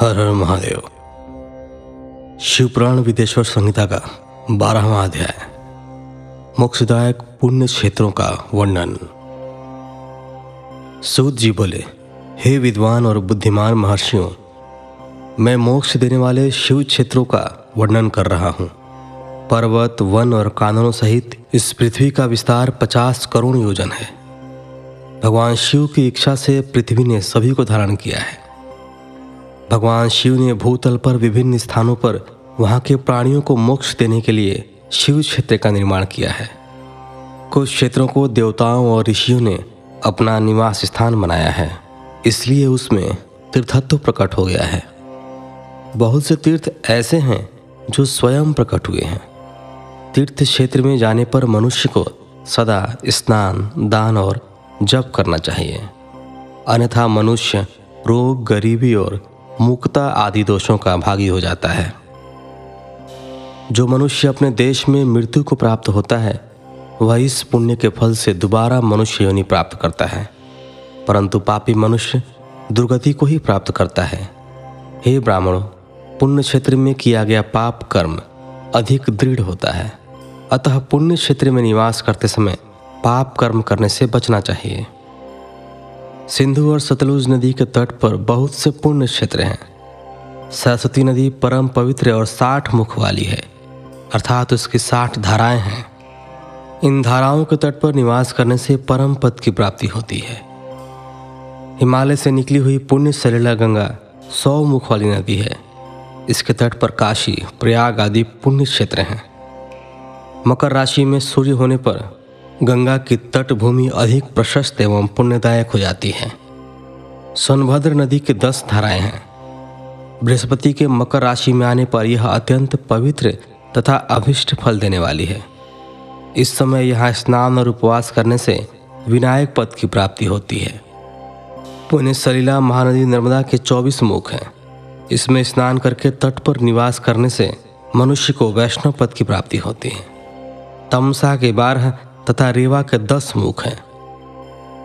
हर हर महादेव। शिवपुराण विदेश्वर संहिता का बारहवा अध्याय। मोक्षदायक पुण्य क्षेत्रों का वर्णन। सूत जी बोले, हे विद्वान और बुद्धिमान महर्षियों, मैं मोक्ष देने वाले शिव क्षेत्रों का वर्णन कर रहा हूँ। पर्वत, वन और कानूनों सहित इस पृथ्वी का विस्तार पचास करोड़ योजन है। भगवान शिव की इच्छा से पृथ्वी ने सभी को धारण किया है। भगवान शिव ने भूतल पर विभिन्न स्थानों पर वहाँ के प्राणियों को मोक्ष देने के लिए शिव क्षेत्र का निर्माण किया है। कुछ क्षेत्रों को देवताओं और ऋषियों ने अपना निवास स्थान बनाया है। इसलिए उसमें तीर्थत्व प्रकट हो गया है। बहुत से तीर्थ ऐसे हैं जो स्वयं प्रकट हुए हैं। तीर्थ क्षेत्र में जाने पर मनुष्य को सदा स्नान, दान और जप करना चाहिए। अन्यथा मनुष्य रोग, गरीबी और मुक्ता आदि दोषों का भागी हो जाता है। जो मनुष्य अपने देश में मृत्यु को प्राप्त होता है, वह इस पुण्य के फल से दोबारा मनुष्य योनि प्राप्त करता है। परंतु पापी मनुष्य दुर्गति को ही प्राप्त करता है। हे ब्राह्मणों, पुण्य क्षेत्र में किया गया पाप कर्म अधिक दृढ़ होता है। अतः पुण्य क्षेत्र में निवास करते समय पाप कर्म करने से बचना चाहिए। सिंधु और सतलुज नदी के तट पर बहुत से पुण्य क्षेत्र हैं। सरस्वती नदी परम पवित्र और साठ मुख वाली है, अर्थात उसकी साठ धाराएँ हैं। इन धाराओं के तट पर निवास करने से परम पद की प्राप्ति होती है। हिमालय से निकली हुई पुण्य सलीला गंगा सौ मुख वाली नदी है। इसके तट पर काशी, प्रयाग आदि पुण्य क्षेत्र हैं। मकर राशि में सूर्य होने पर गंगा की तटभूमि अधिक प्रशस्त एवं पुण्यदायक हो जाती है। सोनभद्र नदी के दस धाराएँ हैं। बृहस्पति के मकर राशि में आने पर यह अत्यंत पवित्र तथा अभिष्ट फल देने वाली है। इस समय यहाँ स्नान और उपवास करने से विनायक पद की प्राप्ति होती है। पुण्य सलीला महानदी नर्मदा के चौबीस मुख हैं। इसमें स्नान करके तट पर निवास करने से मनुष्य को वैष्णव पद की प्राप्ति होती है। तमसा के बारह तथा रेवा के दस मुख हैं।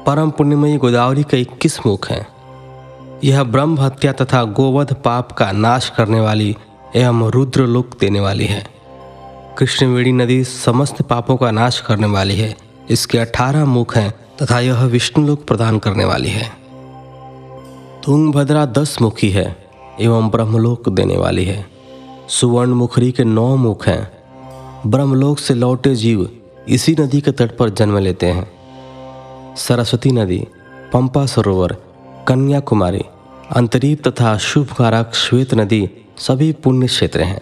परम पुण्यमयी गोदावरी के इक्कीस मुख हैं। यह ब्रह्म हत्या तथा गोवध पाप का नाश करने वाली एवं रुद्र लोक देने वाली है। कृष्णवेणी नदी समस्त पापों का नाश करने वाली है। इसके अठारह मुख हैं तथा यह विष्णु लोक प्रदान करने वाली है। तुंगभद्रा दस मुखी है एवं ब्रह्मलोक देने वाली है। सुवर्ण मुखरी के नौ मुख हैं। ब्रह्मलोक से लौटे जीव इसी नदी के तट पर जन्म लेते हैं। सरस्वती नदी, पंपा सरोवर, कन्याकुमारी, अंतरीप तथा शुभ कारक श्वेत नदी सभी पुण्य क्षेत्र हैं।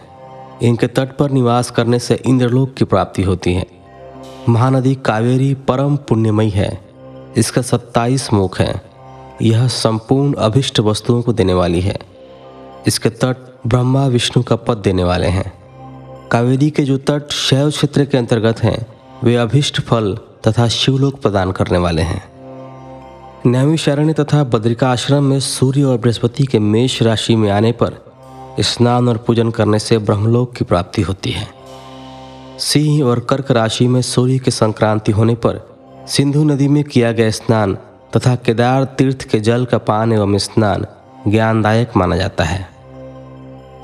इनके तट पर निवास करने से इंद्रलोक की प्राप्ति होती है। महानदी कावेरी परम पुण्यमयी है। इसका सत्ताईस मुख है। यह संपूर्ण अभिष्ट वस्तुओं को देने वाली है। इसके तट ब्रह्मा, विष्णु का पद देने वाले हैं। कावेरी के जो तट शैव क्षेत्र के अंतर्गत हैं वे अभिष्ट फल तथा शिवलोक प्रदान करने वाले हैं। नैमिशारण्य तथा बद्रिका आश्रम में सूर्य और बृहस्पति के मेष राशि में आने पर स्नान और पूजन करने से ब्रह्मलोक की प्राप्ति होती है। सिंह और कर्क राशि में सूर्य की संक्रांति होने पर सिंधु नदी में किया गया स्नान तथा केदार तीर्थ के जल का पान एवं स्नान ज्ञानदायक माना जाता है।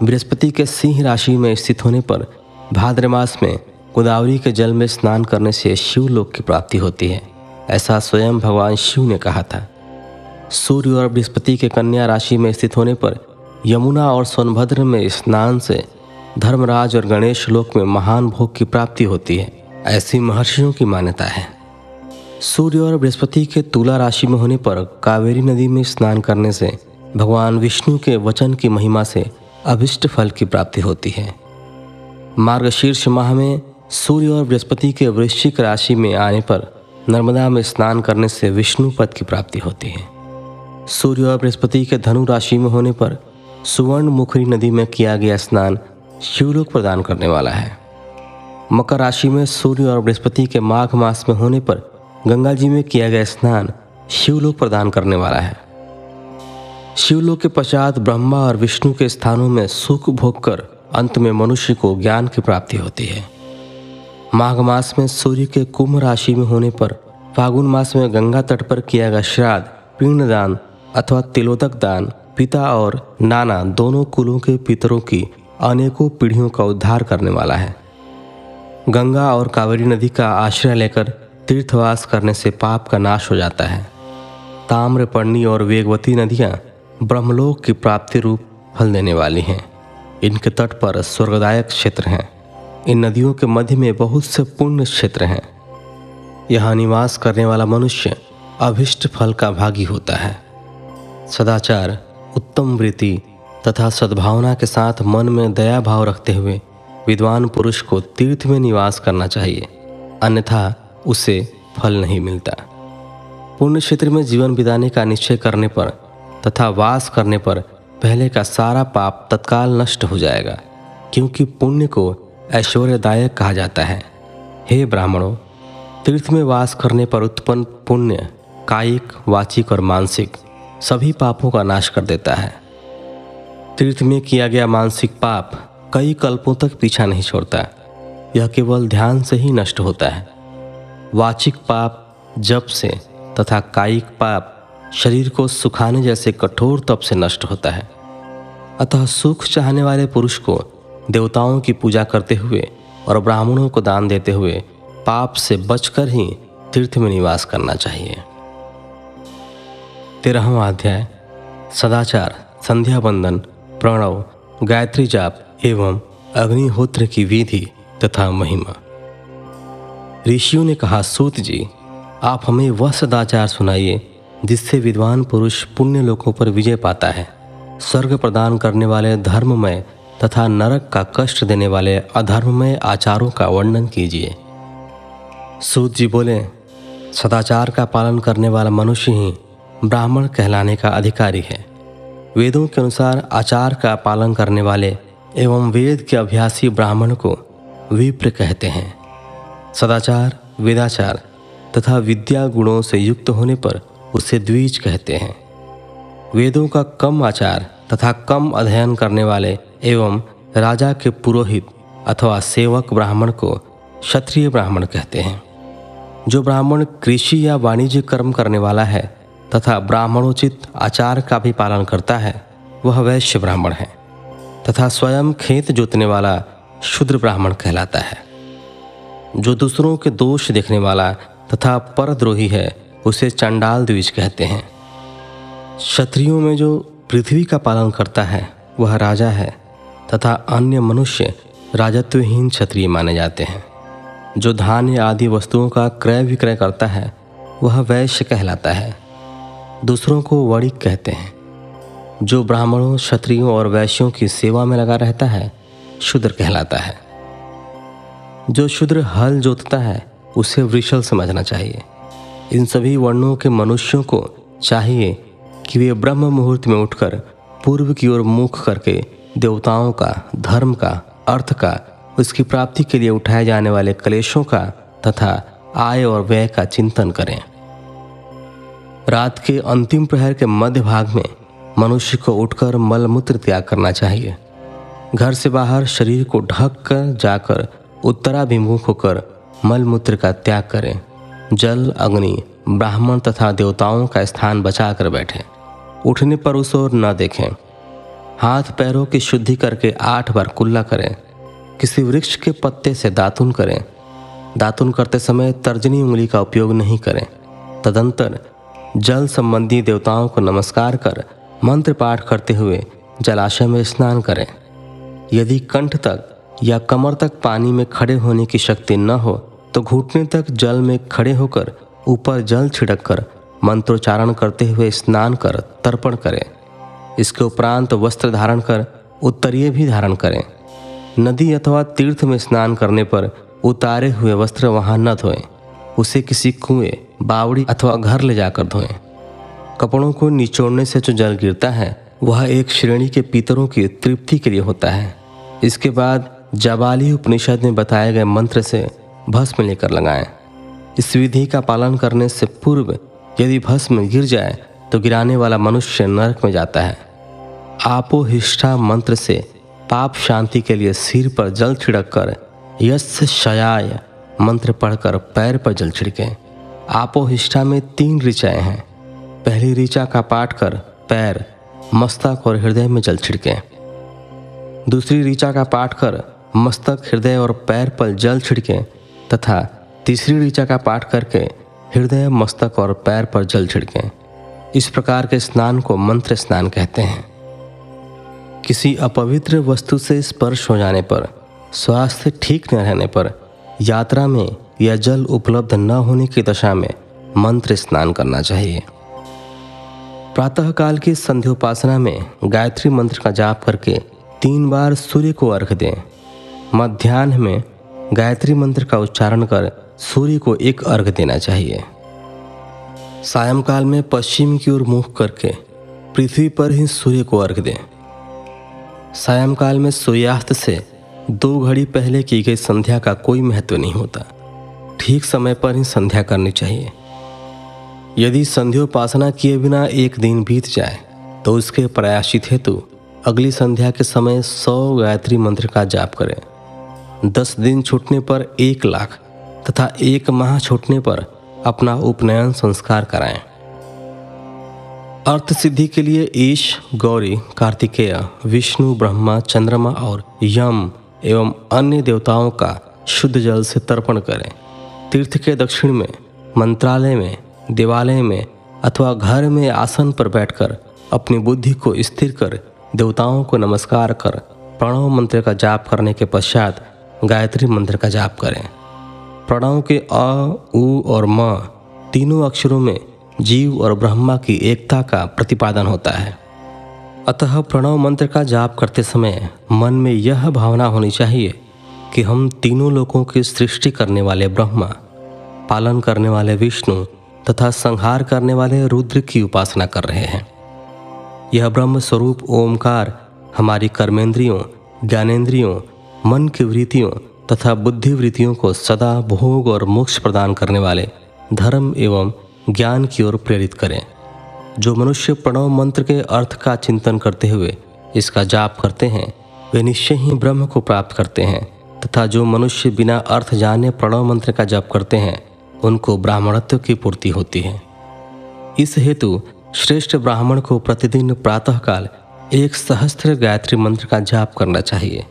बृहस्पति के सिंह राशि में स्थित होने पर भाद्र मास में गोदावरी के जल में स्नान करने से शिवलोक की प्राप्ति होती है, ऐसा स्वयं भगवान शिव ने कहा था। सूर्य और बृहस्पति के कन्या राशि में स्थित होने पर यमुना और सोनभद्र में स्नान से धर्मराज और गणेश लोक में महान भोग की प्राप्ति होती है, ऐसी महर्षियों की मान्यता है। सूर्य और बृहस्पति के तुला राशि में होने पर कावेरी नदी में स्नान करने से भगवान विष्णु के वचन की महिमा से अभिष्ट फल की प्राप्ति होती है। मार्गशीर्ष माह में सूर्य और बृहस्पति के वृश्चिक राशि में आने पर नर्मदा में स्नान करने से विष्णु पद की प्राप्ति होती है। सूर्य और बृहस्पति के धनु राशि में होने पर सुवर्ण मुखरी नदी में किया गया स्नान शिवलोक प्रदान करने वाला है। मकर राशि में सूर्य और बृहस्पति के माघ मास में होने पर गंगा जी में किया गया स्नान शिवलोक प्रदान करने वाला है। शिवलोक के पश्चात ब्रह्मा और विष्णु के स्थानों में सुख भोग कर अंत में मनुष्य को ज्ञान की प्राप्ति होती है। माघ मास में सूर्य के कुंभ राशि में होने पर फागुन मास में गंगा तट पर किया गया श्राद्ध, पिंडदान अथवा तिलोदक दान, पिता और नाना दोनों कुलों के पितरों की अनेकों पीढ़ियों का उद्धार करने वाला है। गंगा और कावेरी नदी का आश्रय लेकर तीर्थवास करने से पाप का नाश हो जाता है। ताम्रपर्णी और वेगवती नदियाँ ब्रह्मलोक की प्राप्ति रूप फल देने वाली हैं। इनके तट पर स्वर्गदायक क्षेत्र हैं। इन नदियों के मध्य में बहुत से पुण्य क्षेत्र हैं। यहाँ निवास करने वाला मनुष्य अभिष्ट फल का भागी होता है। सदाचार, उत्तम वृत्ति तथा सद्भावना के साथ मन में दया भाव रखते हुए विद्वान पुरुष को तीर्थ में निवास करना चाहिए। अन्यथा उसे फल नहीं मिलता। पुण्य क्षेत्र में जीवन बिताने का निश्चय करने पर तथा वास करने पर पहले का सारा पाप तत्काल नष्ट हो जाएगा, क्योंकि पुण्य को ऐश्वर्यदायक कहा जाता है। हे ब्राह्मणों, तीर्थ में वास करने पर उत्पन्न पुण्य, कायिक, वाचिक और मानसिक सभी पापों का नाश कर देता है। तीर्थ में किया गया मानसिक पाप कई कल्पों तक पीछा नहीं छोड़ता। यह केवल ध्यान से ही नष्ट होता है। वाचिक पाप, जप से तथा कायिक पाप शरीर को सुखाने जैसे कठोर तप से नष्ट होता है। अतः सुख चाहने वाले पुरुष को देवताओं की पूजा करते हुए और ब्राह्मणों को दान देते हुए पाप से बचकर ही तीर्थ में निवास करना चाहिए। तेरहवा अध्याय, सदाचार, संध्या बंदन प्रणव, गायत्री जाप एवं अग्निहोत्र की विधि तथा महिमा। ऋषियों ने कहा, सूत जी, आप हमें वह सदाचार सुनाइए जिससे विद्वान पुरुष पुण्य लोकों पर विजय पाता है। स्वर्ग प्रदान करने वाले धर्ममय तथा नरक का कष्ट देने वाले अधर्ममय आचारों का वर्णन कीजिए। सूत जी बोले, सदाचार का पालन करने वाला मनुष्य ही ब्राह्मण कहलाने का अधिकारी है। वेदों के अनुसार आचार का पालन करने वाले एवं वेद के अभ्यासी ब्राह्मण को विप्र कहते हैं। सदाचार, वेदाचार तथा विद्या गुणों से युक्त होने पर उसे द्विज कहते हैं। वेदों का कम आचार तथा कम अध्ययन करने वाले एवं राजा के पुरोहित अथवा सेवक ब्राह्मण को क्षत्रिय ब्राह्मण कहते हैं। जो ब्राह्मण कृषि या वाणिज्य कर्म करने वाला है तथा ब्राह्मणोचित आचार का भी पालन करता है, वह वैश्य ब्राह्मण है तथा स्वयं खेत जोतने वाला शुद्र ब्राह्मण कहलाता है। जो दूसरों के दोष देखने वाला तथा परद्रोही है, उसे चंडाल द्विज कहते हैं। क्षत्रियों में जो पृथ्वी का पालन करता है, वह राजा है। तथा अन्य मनुष्य राजत्वहीन क्षत्रिय माने जाते हैं। जो धान्य आदि वस्तुओं का क्रय विक्रय करता है, वह वैश्य कहलाता है। दूसरों को वणिक कहते हैं। जो ब्राह्मणों, क्षत्रियों और वैश्यों की सेवा में लगा रहता है, शूद्र कहलाता है। जो शूद्र हल जोतता है, उसे वृषल समझना चाहिए। इन सभी वर्णों के मनुष्यों को चाहिए कि वे ब्रह्म मुहूर्त में उठकर पूर्व की ओर मुख करके देवताओं का, धर्म का, अर्थ का, उसकी प्राप्ति के लिए उठाए जाने वाले कलेशों का तथा आय और व्यय का चिंतन करें। रात के अंतिम प्रहर के मध्य भाग में मनुष्य को उठकर मलमूत्र त्याग करना चाहिए। घर से बाहर शरीर को ढक कर जाकर उत्तराभिमुख होकर मलमूत्र का त्याग करें। जल, अग्नि, ब्राह्मण तथा देवताओं का स्थान बचा कर बैठे। उठने पर उस ओर न देखें। हाथ पैरों की शुद्धि करके आठ बार कुल्ला करें। किसी वृक्ष के पत्ते से दातुन करें। दातुन करते समय तर्जनी उंगली का उपयोग नहीं करें। तदंतर जल संबंधी देवताओं को नमस्कार कर मंत्र पाठ करते हुए जलाशय में स्नान करें। यदि कंठ तक या कमर तक पानी में खड़े होने की शक्ति न हो तो घुटने तक जल में खड़े होकर ऊपर जल छिड़क कर मंत्रोच्चारण करते हुए स्नान कर तर्पण करें। इसके उपरांत वस्त्र धारण कर उत्तरीय भी धारण करें। नदी अथवा तीर्थ में स्नान करने पर उतारे हुए वस्त्र वहाँ न धोएँ। उसे किसी कुएँ, बावड़ी अथवा घर ले जाकर धोएँ। कपड़ों को निचोड़ने से जो जल गिरता है, वह एक श्रेणी के पितरों की तृप्ति के लिए होता है। इसके बाद जबाली उपनिषद में बताए गए मंत्र से भस्म लेकर लगाएँ। इस विधि का पालन करने से पूर्व यदि भस्म गिर जाए तो गिराने वाला मनुष्य नरक में जाता है। आपोहिष्ठा मंत्र से पाप शांति के लिए सिर पर जल छिड़क कर यश शयाय मंत्र पढ़कर पैर पर जल छिड़कें। आपोहिष्ठा में तीन ऋचाएँ हैं। पहली ऋचा का पाठ कर पैर मस्तक और हृदय में जल छिड़कें। दूसरी ऋचा का पाठ कर मस्तक, हृदय और पैर पर जल छिड़कें तथा तीसरी ऋचा का पाठ करके हृदय, मस्तक और पैर पर जल छिड़के। इस प्रकार के स्नान को मंत्र स्नान कहते हैं। किसी अपवित्र वस्तु से स्पर्श हो जाने पर, स्वास्थ्य ठीक न रहने पर, यात्रा में या जल उपलब्ध न होने की दशा में मंत्र स्नान करना चाहिए। प्रातःकाल की संध्योपासना में गायत्री मंत्र का जाप करके तीन बार सूर्य को अर्घ दें। मध्यान्ह में गायत्री मंत्र का उच्चारण कर सूर्य को एक अर्घ देना चाहिए। सायंकाल में पश्चिम की ओर मुख करके पृथ्वी पर ही सूर्य को अर्घ दें। सायंकाल में सूर्यास्त से दो घड़ी पहले की गई संध्या का कोई महत्व नहीं होता। ठीक समय पर ही संध्या करनी चाहिए। यदि संध्योपासना किए बिना एक दिन बीत जाए तो उसके प्रयासित हेतु अगली संध्या के समय सौ गायत्री मंत्र का जाप करें। दस दिन छूटने पर एक लाख तथा एक माह छूटने पर अपना उपनयन संस्कार कराएँ। अर्थ सिद्धि के लिए ईश, गौरी, कार्तिकेय, विष्णु, ब्रह्मा, चंद्रमा और यम एवं अन्य देवताओं का शुद्ध जल से तर्पण करें। तीर्थ के दक्षिण में, मंत्रालय में, देवालय में अथवा घर में आसन पर बैठकर अपनी बुद्धि को स्थिर कर देवताओं को नमस्कार कर प्रणव मंत्र का जाप करने के पश्चात गायत्री मंत्र का जाप करें। प्रणव के अ उ और म तीनों अक्षरों में जीव और ब्रह्मा की एकता का प्रतिपादन होता है। अतः प्रणव मंत्र का जाप करते समय मन में यह भावना होनी चाहिए कि हम तीनों लोगों की सृष्टि करने वाले ब्रह्मा, पालन करने वाले विष्णु तथा संहार करने वाले रुद्र की उपासना कर रहे हैं। यह ब्रह्म स्वरूप ओमकार हमारी कर्मेंद्रियों ज्ञानेन्द्रियों मन की वृत्तियों तथा बुद्धि वृत्तियों को सदा भोग और मोक्ष प्रदान करने वाले धर्म एवं ज्ञान की ओर प्रेरित करें। जो मनुष्य प्रणव मंत्र के अर्थ का चिंतन करते हुए इसका जाप करते हैं, वे निश्चय ही ब्रह्म को प्राप्त करते हैं, तथा जो मनुष्य बिना अर्थ जाने प्रणव मंत्र का जाप करते हैं, उनको ब्राह्मणत्व की पूर्ति होती है। इस हेतु श्रेष्ठ ब्राह्मण को प्रतिदिन प्रातःकाल एक सहस्त्र गायत्री मंत्र का जाप करना चाहिए।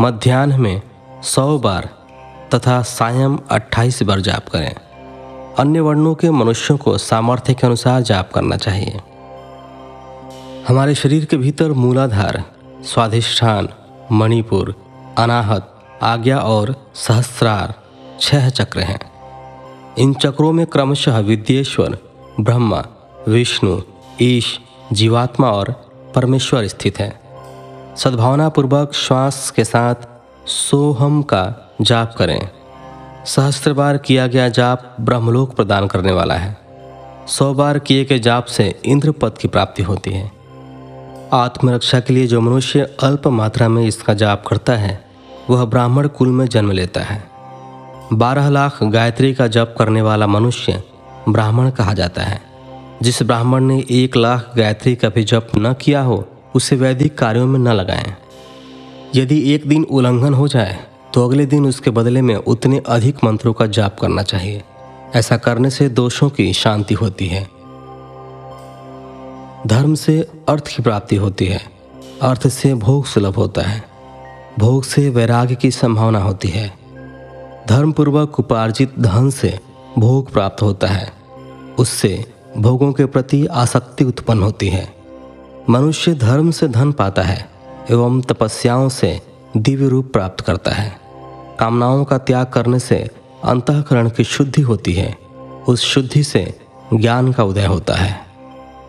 मध्यान्ह में सौ बार तथा सायं अट्ठाईस बार जाप करें। अन्य वर्णों के मनुष्यों को सामर्थ्य के अनुसार जाप करना चाहिए। हमारे शरीर के भीतर मूलाधार, स्वाधिष्ठान, मणिपुर, अनाहत, आज्ञा और सहस्रार छह चक्र हैं। इन चक्रों में क्रमशः विद्येश्वर, ब्रह्मा, विष्णु, ईश, जीवात्मा और परमेश्वर स्थित हैं। सद्भावना पूर्वक श्वास के साथ सोहम का जाप करें। सहस्त्र बार किया गया जाप ब्रह्मलोक प्रदान करने वाला है। सौ बार किए गए जाप से इंद्र पद की प्राप्ति होती है। आत्मरक्षा के लिए जो मनुष्य अल्प मात्रा में इसका जाप करता है, वह ब्राह्मण कुल में जन्म लेता है। बारह लाख गायत्री का जप करने वाला मनुष्य ब्राह्मण कहा जाता है। जिस ब्राह्मण ने एक लाख गायत्री का भी जप न किया हो, उसे वैदिक कार्यों में न लगाएँ। यदि एक दिन उल्लंघन हो जाए तो अगले दिन उसके बदले में उतने अधिक मंत्रों का जाप करना चाहिए। ऐसा करने से दोषों की शांति होती है। धर्म से अर्थ की प्राप्ति होती है। अर्थ से भोग सुलभ होता है। भोग से वैराग्य की संभावना होती है। धर्मपूर्वक उपार्जित धन से भोग प्राप्त होता है। उससे भोगों के प्रति आसक्ति उत्पन्न होती है। मनुष्य धर्म से धन पाता है। एवं तपस्याओं से दिव्य रूप प्राप्त करता है। कामनाओं का त्याग करने से अंतकरण की शुद्धि होती है। उस शुद्धि से ज्ञान का उदय होता है।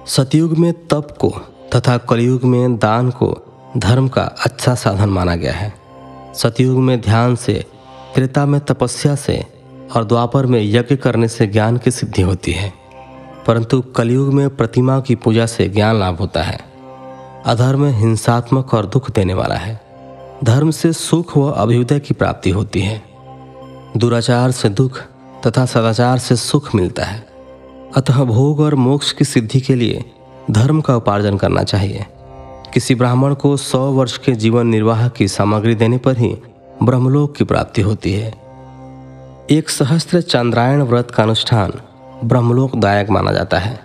सतयुग में तप को तथा कलयुग में दान को धर्म का अच्छा साधन माना गया है। सतयुग में ध्यान से, त्रेता में तपस्या से और द्वापर में यज्ञ करने से ज्ञान की सिद्धि होती है। परंतु कलयुग में प्रतिमा की पूजा से ज्ञान लाभ होता है। अधर्म हिंसात्मक और दुख देने वाला है। धर्म से सुख व अभ्युदय की प्राप्ति होती है। दुराचार से दुख तथा सदाचार से सुख मिलता है। अतः भोग और मोक्ष की सिद्धि के लिए धर्म का उपार्जन करना चाहिए। किसी ब्राह्मण को सौ वर्ष के जीवन निर्वाह की सामग्री देने पर ही ब्रह्मलोक की प्राप्ति होती है। एक सहस्त्र चंद्रायण व्रत का अनुष्ठान ब्रह्मलोक दायक माना जाता है।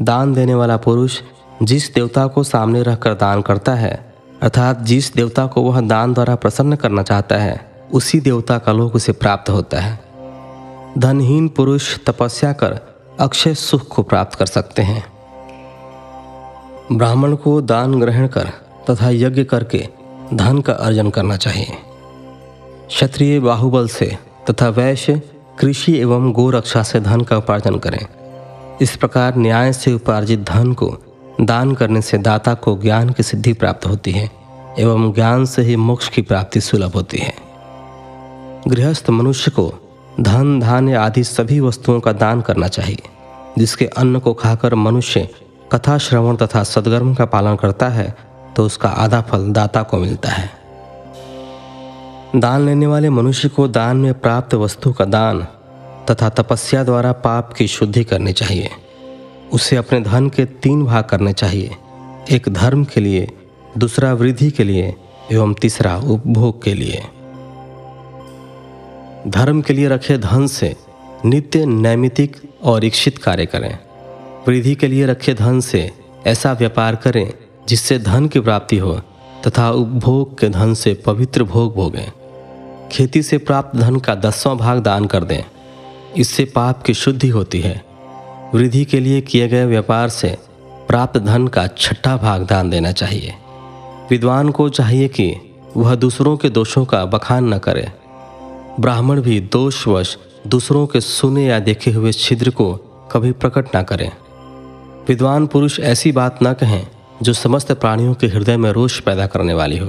दान देने वाला पुरुष जिस देवता को सामने रखकर दान करता है, अर्थात जिस देवता को वह दान द्वारा प्रसन्न करना चाहता है, उसी देवता का लोक उसे प्राप्त होता है। धनहीन पुरुष तपस्या कर अक्षय सुख को प्राप्त कर सकते हैं। ब्राह्मण को दान ग्रहण कर तथा यज्ञ करके धन का अर्जन करना चाहिए। क्षत्रिय बाहुबल से तथा वैश्य, कृषि एवं गोरक्षा से धन का उपार्जन करें। इस प्रकार न्याय से उपार्जित धन को दान करने से दाता को ज्ञान की सिद्धि प्राप्त होती है, एवं ज्ञान से ही मोक्ष की प्राप्ति सुलभ होती है। गृहस्थ मनुष्य को धन, धान्य आदि सभी वस्तुओं का दान करना चाहिए, जिसके अन्न को खाकर मनुष्य कथा, श्रवण तथा सदगर्म का पालन करता है तो उसका आधा फल दाता को मिलता है। दान लेने वाले मनुष्य को दान में प्राप्त वस्तु का दान तथा तपस्या द्वारा पाप की शुद्धि करनी चाहिए। उसे अपने धन के तीन भाग करने चाहिए। एक धर्म के लिए, दूसरा वृद्धि के लिए, एवं तीसरा उपभोग के लिए। धर्म के लिए रखे धन से नित्य नैमितिक और इच्छित कार्य करें। वृद्धि के लिए रखे धन से ऐसा व्यापार करें जिससे धन की प्राप्ति हो, तथा उपभोग के धन से पवित्र भोग भोगें। खेती से प्राप्त धन का दसवां भाग दान कर दें। इससे पाप की शुद्धि होती है। वृद्धि के लिए किए गए व्यापार से प्राप्त धन का छठा भाग दान देना चाहिए। विद्वान को चाहिए कि वह दूसरों के दोषों का बखान न करे। ब्राह्मण भी दोषवश दूसरों के सुने या देखे हुए छिद्र को कभी प्रकट ना करें। विद्वान पुरुष ऐसी बात न कहें जो समस्त प्राणियों के हृदय में रोष पैदा करने वाली हो।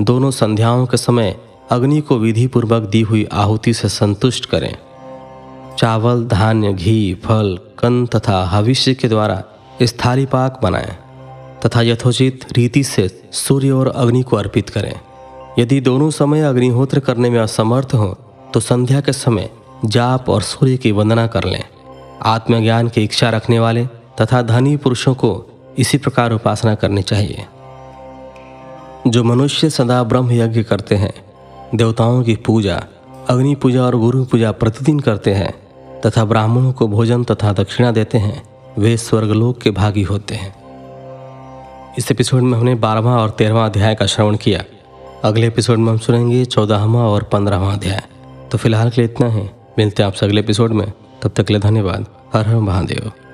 दोनों संध्याओं के समय अग्नि को विधि पूर्वक दी हुई आहुति से संतुष्ट करें। चावल, धान्य, घी, फल कन तथा हविष्य के द्वारा स्थाली पाक बनाएँ, तथा यथोचित रीति से सूर्य और अग्नि को अर्पित करें। यदि दोनों समय अग्निहोत्र करने में असमर्थ हो तो संध्या के समय जाप और सूर्य की वंदना कर लें। आत्मज्ञान की इच्छा रखने वाले तथा धनी पुरुषों को इसी प्रकार उपासना करनी चाहिए। जो मनुष्य सदा ब्रह्म यज्ञ करते हैं, देवताओं की पूजा, अग्नि पूजा और गुरु पूजा प्रतिदिन करते हैं तथा ब्राह्मणों को भोजन तथा दक्षिणा देते हैं, वे स्वर्गलोक के भागी होते हैं। इस एपिसोड में हमने बारहवा और तेरहवा अध्याय का श्रवण किया। अगले एपिसोड में हम सुनेंगे चौदहवा और पंद्रहवा अध्याय। तो फ़िलहाल के लिए इतना है। मिलते हैं आपसे अगले एपिसोड में। तब तक के लिए धन्यवाद। हर हर महादेव।